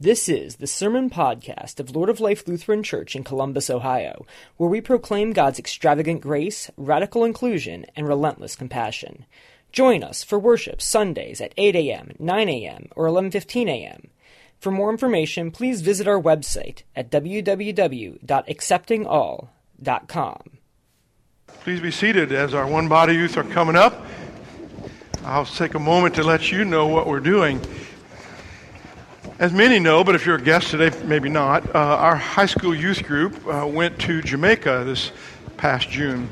This is the Sermon Podcast of Lord of Life Lutheran Church in Columbus, Ohio, where we proclaim God's extravagant grace, radical inclusion, and relentless compassion. Join us for worship Sundays at 8 a.m., 9 a.m., or 11:15 a.m. For more information, please visit our website at www.acceptingall.com. Please be seated as our One Body Youth are coming up. I'll take a moment to let you know what we're doing. As many know, but if you're a guest today, maybe not, uh, our high school youth group uh, went to Jamaica this past June.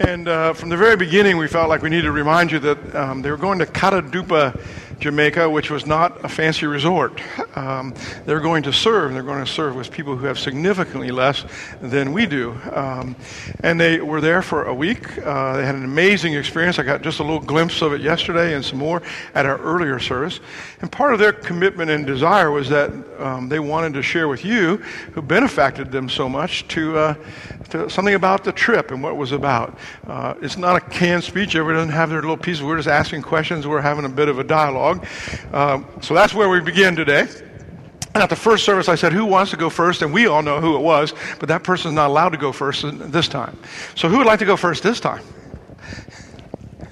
And uh, from the very beginning, we felt like we needed to remind you that um, they were going to Catadupa, Jamaica, which was not a fancy resort. Um, they're going to serve. They're going to serve with people who have significantly less than we do. Um, and they were there for a week. Uh, they had an amazing experience. I got just a little glimpse of it yesterday and some more at our earlier service. And part of their commitment and desire was that um, they wanted to share with you, who benefacted them so much, to, uh, to something about the trip and what it was about. Uh, it's not a canned speech. Everyone doesn't have their little pieces. We're just asking questions. We're having a bit of a dialogue. Um, so that's where we begin today. And at the first service, I said, Who wants to go first? And we all know who it was, but that person's not allowed to go first this time. So who would like to go first this time?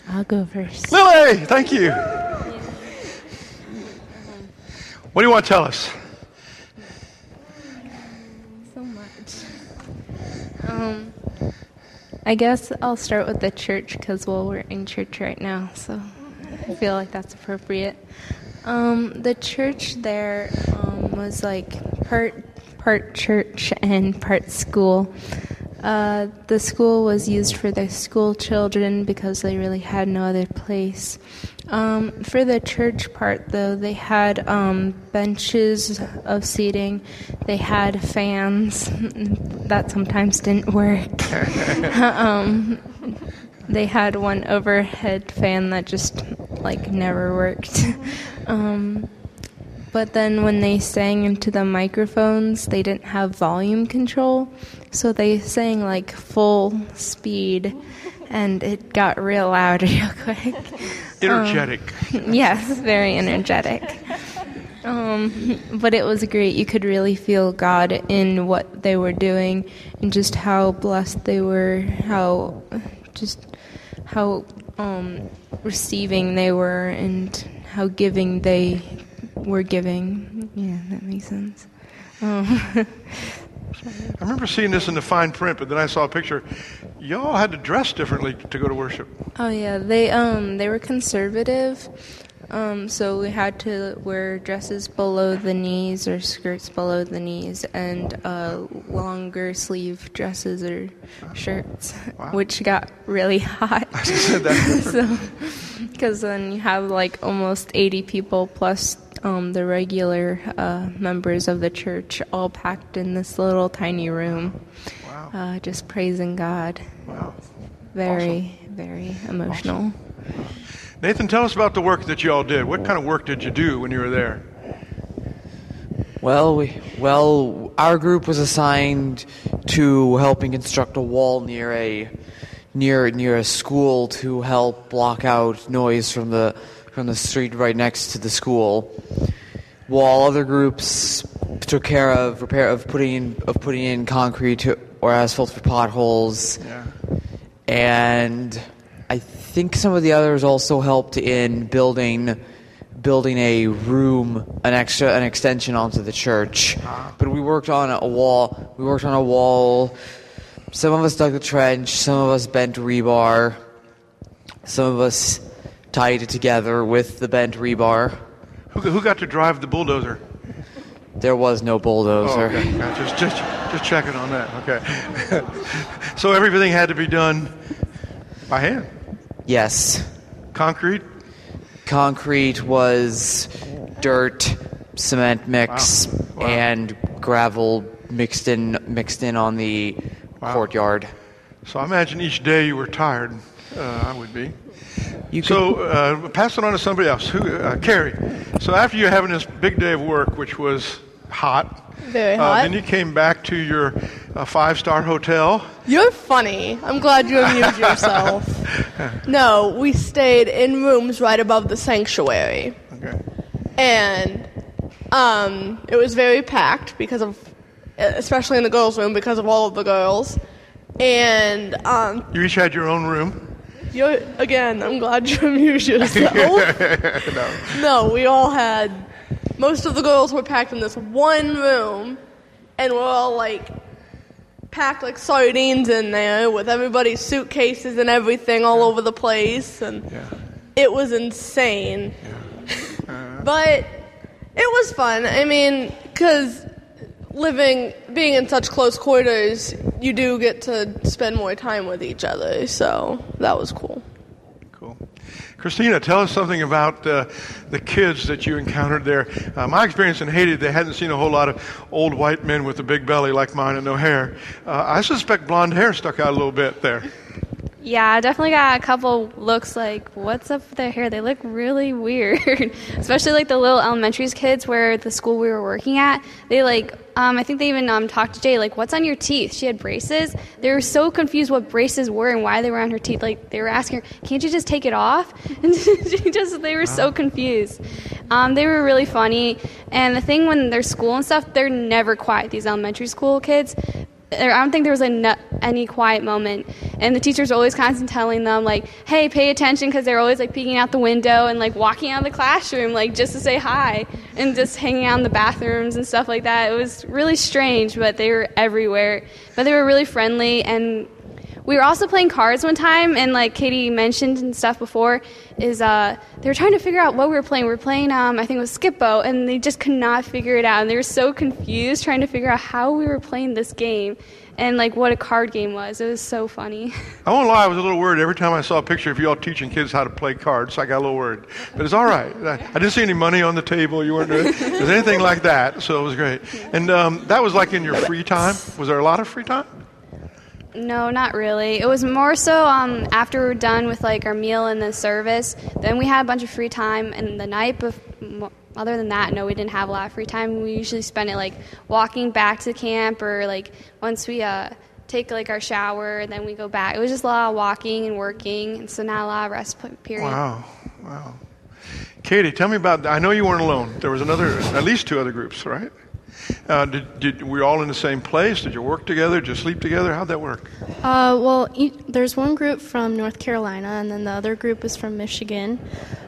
I'll go first. Lily, thank you. What do you want to tell us? So much. Um, I guess I'll start with the church because, well, we're in church right now, so I feel like that's appropriate. Um, the church there um, was like part part church and part school. Uh, the school was used for the school children because they really had no other place. Um, for the church part, though, they had um, benches of seating. They had fans that sometimes didn't work. um, they had one overhead fan that just like never worked. um, but then when they sang into the microphones, they didn't have volume control, so they sang like full speed, and it got real loud real quick. Energetic. Um, yes, very energetic. Um, but it was great. You could really feel God in what they were doing, and just how blessed they were. How just how um, receiving they were and how giving they were giving. Yeah, that makes sense. Um, I remember seeing this in the fine print, but then I saw a picture. Y'all had to dress differently to go to worship. oh yeah, they um they were conservative. Um, so we had to wear dresses below the knees or skirts below the knees and uh, longer sleeve dresses or shirts, Wow. which got really hot. So because then you have like almost 80 people plus um, the regular uh, members of the church all packed in this little tiny room Wow. uh, just praising god Wow. very very emotional Nathan, tell us about the work that you all did. What kind of work did you do when you were there? Well, we, well, our group was assigned to helping construct a wall near a near near a school to help block out noise from the from the street right next to the school. While other groups took care of repair of putting in, of putting in concrete to, or asphalt for potholes, Yeah. and I think some of the others also helped in building building a room, an extra an extension onto the church. Uh-huh. But we worked on a wall. We worked on a wall. Some of us dug the trench. Some of us bent rebar. Some of us tied it together with the bent rebar. Who, who got to drive the bulldozer? There was no Oh, bulldozer. okay. Just, just, just checking on that. Okay. so everything had to be done by hand. Yes. Concrete. Concrete was dirt, cement mix, Wow. Wow. and gravel mixed in mixed in on the Wow. courtyard. So I imagine each day you were tired. Uh, I would be. You could, So uh, pass it on to somebody else. Who? Uh, Carrie. So after you having this big day of work, which was hot, Very uh, hot. then you came back to your uh, five-star hotel. You're funny. I'm glad you amused yourself. no, we stayed in rooms right above the sanctuary. Okay. And Um, it was very packed because of, especially in the girls' room, because of all of the girls. And um, You each had your own room. you again, I'm glad you amused yourself. no. no. we all had. Most of the girls were packed in this one room, and we're all like packed like sardines in there with everybody's suitcases and everything all over the place, and it was insane. Uh-huh. but it was fun. I mean, because living, being in such close quarters, you do get to spend more time with each other, so that was cool. Christina, tell us something about uh, the kids that you encountered there. Uh, my experience in Haiti, they hadn't seen a whole lot of old white men with a big belly like mine and no hair. Uh, I suspect blonde hair stuck out a little bit there. Yeah, I definitely got a couple looks like, what's up with their hair? They look really weird. Especially like the little elementary kids where the school we were working at. They like, um, I think they even um, talked to Jay, like, what's on your teeth? She had braces. They were so confused what braces were and why they were on her teeth. Like, they were asking her, can't you just take it off? And she just, they were so confused. Um, they were really funny. And the thing when they're school and stuff, they're never quiet, these elementary school kids there, I don't think there was a, any quiet moment. And the teachers were always constantly telling them, like, hey, pay attention, because they're always, like, peeking out the window and, like, walking out of the classroom, like, just to say hi, and just hanging out in the bathrooms and stuff like that. It was really strange, but they were everywhere. But they were really friendly, and we were also playing cards one time, and like Katie mentioned and stuff before, is uh, they were trying to figure out what we were playing. We were playing, um, I think it was Skip-Bo, and they just could not figure it out. And they were so confused trying to figure out how we were playing this game and like what a card game was. It was so funny. I won't lie, I was a little worried every time I saw a picture of you all teaching kids how to play cards. I got a little worried. But it's all right. I, didn't see any money on the table. You weren't doing anything like that. So it was great. And um, that was like in your free time. Was there a lot of free time? No, not really. It was more so um, after we were done with like our meal and the service. Then we had a bunch of free time, and the night before. Other than that, no, we didn't have a lot of free time. We usually spend it like walking back to camp, or like once we uh, take like our shower, then we go back. It was just a lot of walking and working, and so not a lot of rest period. Wow, wow. Katie, tell me about. I know you weren't alone. There was another, at least two other groups, right? Uh, did, did were you all in the same place? Did you work together? Did you sleep together? How'd that work? Uh, well, e- there's one group from North Carolina, and then the other group is from Michigan.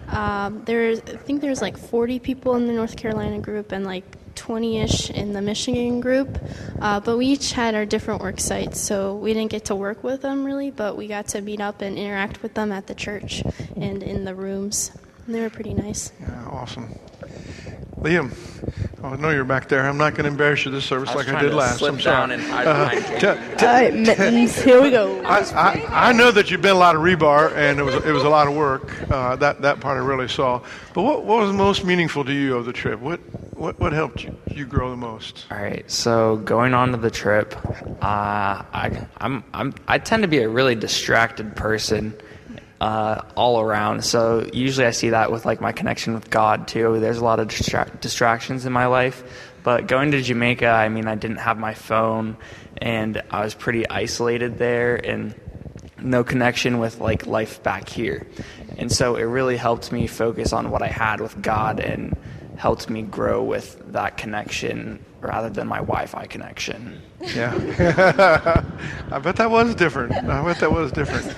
Um, there's, I think there's like 40 people in the North Carolina group and like 20-ish in the Michigan group. Uh, but we each had our different work sites, so we didn't get to work with them really, but we got to meet up and interact with them at the church and in the rooms. And they were pretty nice. Yeah, awesome. Liam, oh, I know you're back there. I'm not going to embarrass you this service I like I did to last. slip I'm sorry. down and hide behind you. Tell- All right, mittens, here we go. I, I, I know that you've been a lot of rebar, and it was it was a lot of work. Uh, that that part I really saw. But what what was most meaningful to you of the trip? What what what helped you you grow the most? All right, so going on to the trip, uh, I, I'm, I'm, I tend to be a really distracted person uh, all around. So usually I see that with like my connection with God too. There's a lot of distra- distractions in my life. But going to Jamaica, I mean, I didn't have my phone, and I was pretty isolated there, and no connection with like life back here. And so it really helped me focus on what I had with God and helped me grow with that connection rather than my Wi-Fi connection. Yeah, I bet that was different. I bet that was different.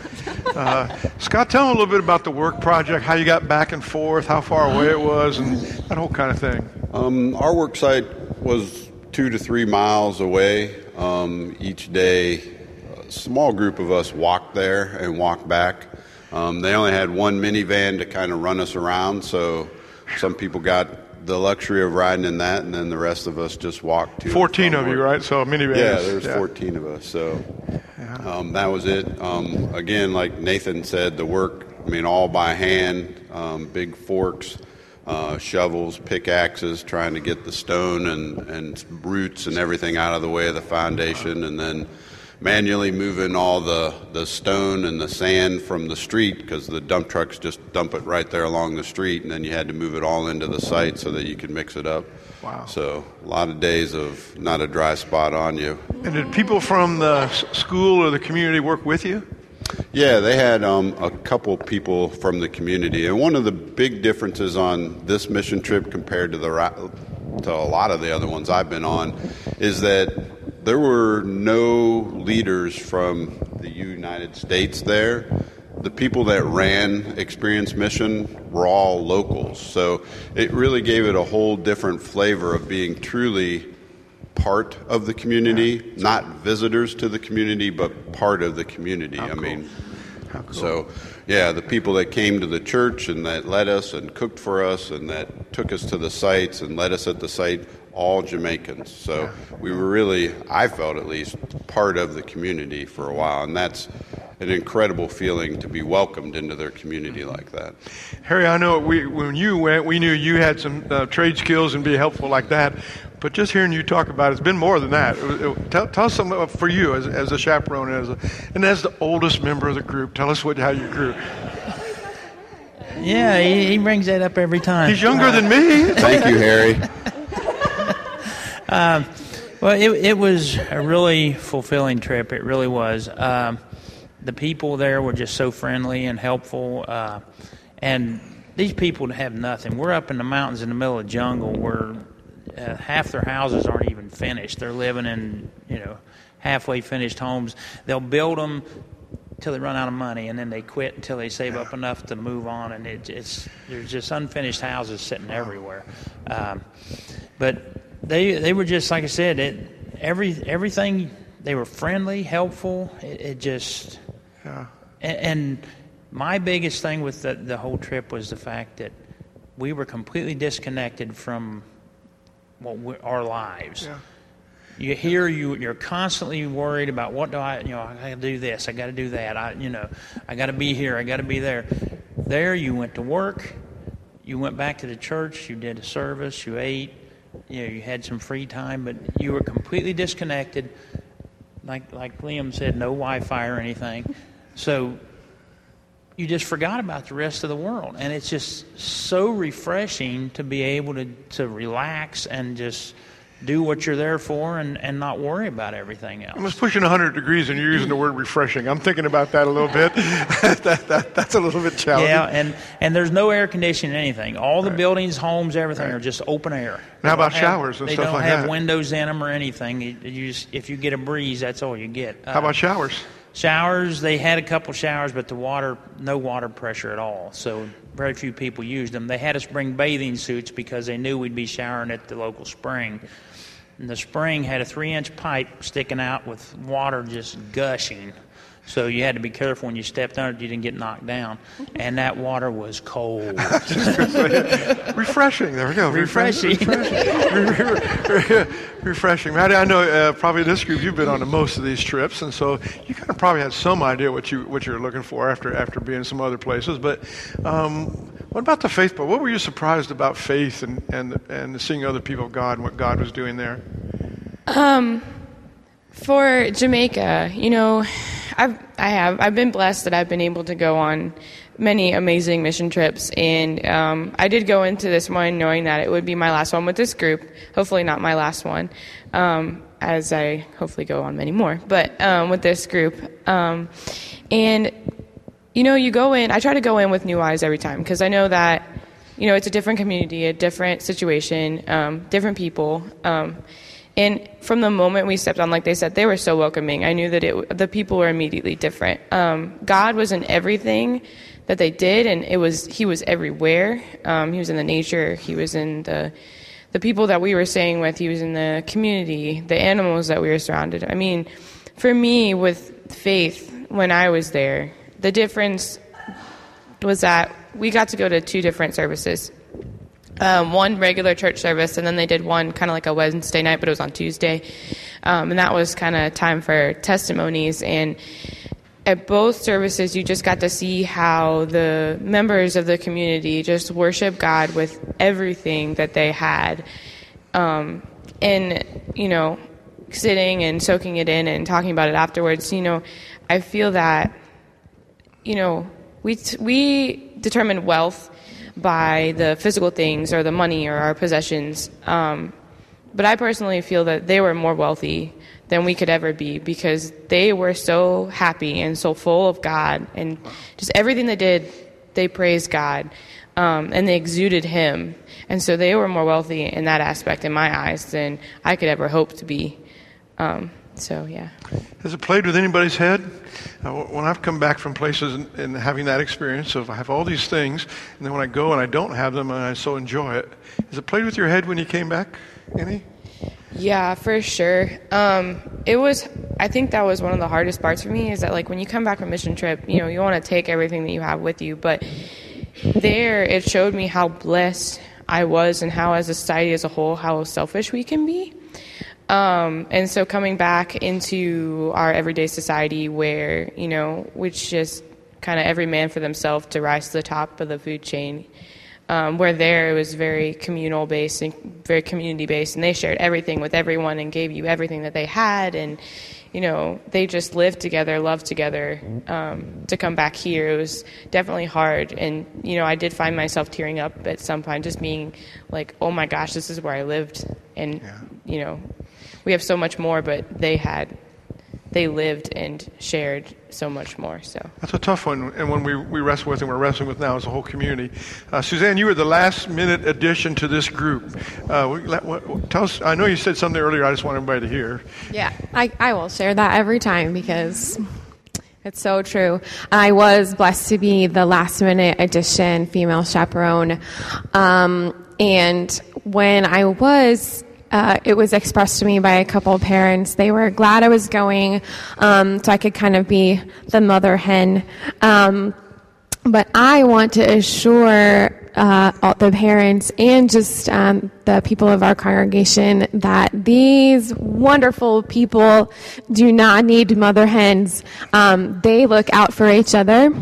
Uh, Scott, tell me a little bit about the work project, how you got back and forth, how far away it was, and that whole kind of thing. Um, our work site was two to three miles away. Um, each day, a small group of us walked there and walked back. Um, they only had one minivan to kind of run us around, so some people got the luxury of riding in that, and then the rest of us just walked. To 14 from of you, right? So a minivan. Yeah, there's yeah. 14 of us. So um, that was it. Um, again, like Nathan said, the work, I mean, all by hand, um, big forks, uh, shovels, pickaxes, trying to get the stone and, and roots and everything out of the way of the foundation, and then manually moving all the, the stone and the sand from the street because the dump trucks just dump it right there along the street, and then you had to move it all into the site so that you could mix it up. Wow. So a lot of days of not a dry spot on you. And did people from the school or the community work with you? Yeah, they had um, a couple people from the community, and one of the big differences on this mission trip compared to the to a lot of the other ones I've been on, is that there were no leaders from the United States there. The people that ran Experience Mission were all locals. So it really gave it a whole different flavor of being truly part of the community, not visitors to the community, but part of the community. I mean, so yeah, the people that came to the church and that led us and cooked for us and that took us to the sites and led us at the site, all Jamaicans. So we were really, I felt at least, part of the community for a while, and that's an incredible feeling to be welcomed into their community like that. Harry, I know we, when you went, we knew you had some uh, trade skills and be helpful like that. But just hearing you talk about it, it's been more than that. It, it, tell, tell us some uh, for you as, as a chaperone and as, a, and as the oldest member of the group. Tell us what how you grew. Yeah, he, he brings that up every time. He's younger than me. Thank you, Harry. Um, well, it, it was a really fulfilling trip. It really was. Um, the people there were just so friendly and helpful. Uh, and these people have nothing. We're up in the mountains in the middle of the jungle where uh, half their houses aren't even finished. They're living in, you know, halfway finished homes. They'll build them till they run out of money, and then they quit until they save up enough to move on. And it, it's there's just unfinished houses sitting everywhere. Um, but they they were just like I said, it, every everything they were friendly, helpful. It, it just Yeah. and, and my biggest thing with the, the whole trip was the fact that we were completely disconnected from what we, our lives. Yeah. You hear you you're constantly worried about what do I you know I got to do this I got to do that I you know I got to be here I got to be there. There you went to work, you went back to the church, you did a service, you ate, you know you had some free time, but you were completely disconnected. Like like Liam said, no Wi-Fi or anything. So you just forgot about the rest of the world. And it's just so refreshing to be able to, to relax and just do what you're there for and, and not worry about everything else. I was pushing 100 degrees and you're using the word refreshing. I'm thinking about that a little bit. that, that, that's a little bit challenging. Yeah, and, and there's no air conditioning, anything. All the buildings, homes, everything are just open air. And how about have- showers and they don't have windows in them or anything. You, you just, if you get a breeze, that's all you get. Uh, How about showers? Showers, they had a couple showers, but the water, no water pressure at all. So very few people used them. They had us bring bathing suits because they knew we'd be showering at the local spring. And the spring had a three inch pipe sticking out with water just gushing. So you had to be careful when you stepped under it, you didn't get knocked down. And that water was cold. Refreshing. There we go. Refreshing. Refreshing. Refreshing. Maddie, I know uh, probably this group you've been on to most of these trips, and so you kind of probably had some idea what you what you're looking for after after being some other places. But um, what about the faith part? What were you surprised about faith and and and seeing other people of God and what God was doing there? Um, for Jamaica, you know, I've I have I've been blessed that I've been able to go on many amazing mission trips, and um, I did go into this one knowing that it would be my last one with this group. Hopefully, not my last one, um, as I hopefully go on many more. But um, with this group, um, and you know, you go in. I try to go in with new eyes every time because I know that you know it's a different community, a different situation, um, different people. Um, and from the moment we stepped on, like they said, they were so welcoming. I knew that it, the people were immediately different. Um, God was in everything that they did, and it was He was everywhere. Um, he was in the nature. He was in the the people that we were staying with. He was in the community, the animals that we were surrounded. I mean, for me, with faith, when I was there, the difference was that we got to go to two different services um, one regular church service, and then they did one kind of like a Wednesday night, but it was on Tuesday. Um, and that was kind of time for testimonies. And at both services, you just got to see how the members of the community just worship God with everything that they had. Um, and, you know, sitting and soaking it in and talking about it afterwards, you know, I feel that, you know, we, t- we determine wealth by the physical things or the money or our possessions. Um, but I personally feel that they were more wealthy than we could ever be because they were so happy and so full of God and just everything they did, they praised God. um, and they exuded Him. And so they were more wealthy in that aspect in my eyes than I could ever hope to be. Um, so, yeah. Has it played with anybody's head? Uh, when I've come back from places and, and, having that experience of I have all these things, and then when I go and I don't have them and I so enjoy it, has it played with your head when you came back, any? Yeah, for sure. Um, it was. I think that was one of the hardest parts for me. Is that like when you come back from a mission trip, you know, you want to take everything that you have with you, but there it showed me how blessed I was and how, as a society as a whole, how selfish we can be. Um, and so coming back into our everyday society where, you know, which just kind of every man for themselves to rise to the top of the food chain. Um, where there it was very communal based and very community based, and they shared everything with everyone and gave you everything that they had, and you know they just lived together, loved together. Um, to come back here, it was definitely hard, and you know I did find myself tearing up at some point, just being like, "Oh my gosh, this is where I lived," and yeah. you know we have so much more, but they had they lived and shared so much more. So that's a tough one, and when we, we wrestle with and we're wrestling with now as a whole community. Uh, Suzanne, you were the last minute addition to this group. Uh, what, what, tell us. I know you said something earlier. I just want everybody to hear. Yeah, I, I will share that every time because it's so true. I was blessed to be the last minute addition female chaperone, um, and when I was uh, it was expressed to me by a couple of parents. They were glad I was going, um, so I could kind of be the mother hen. Um, but I want to assure uh, the parents and just um, the people of our congregation that these wonderful people do not need mother hens. Um, they look out for each other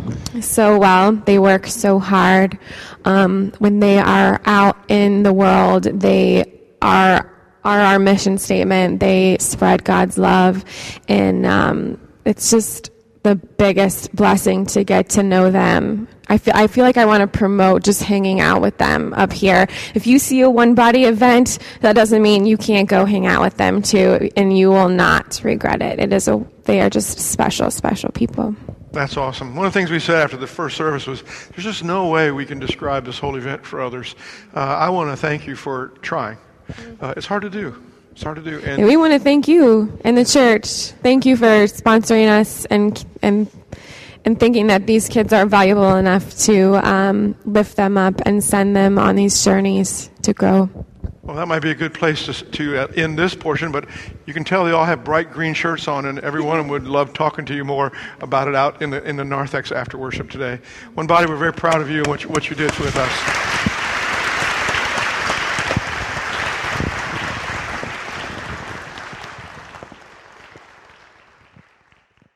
so well. They work so hard. Um, when they are out in the world, they are are our mission statement. They spread God's love, and um, it's just the biggest blessing to get to know them. I feel, I feel like I want to promote just hanging out with them up here. If you see a one body event, that doesn't mean you can't go hang out with them too, and you will not regret it. It is a, they are just special, special people. That's awesome. One of the things we said after the first service was there's just no way we can describe this whole event for others. Uh, I want to thank you for trying. Uh, it's hard to do. It's hard to do. And we want to thank you and the church. Thank you for sponsoring us and and and thinking that these kids are valuable enough to um, lift them up and send them on these journeys to grow. Well, that might be a good place to, to uh, end this portion, but you can tell they all have bright green shirts on, and every one of them would love talking to you more about it out in the, in the narthex after worship today. One body, we're very proud of you and what you, what you did with us.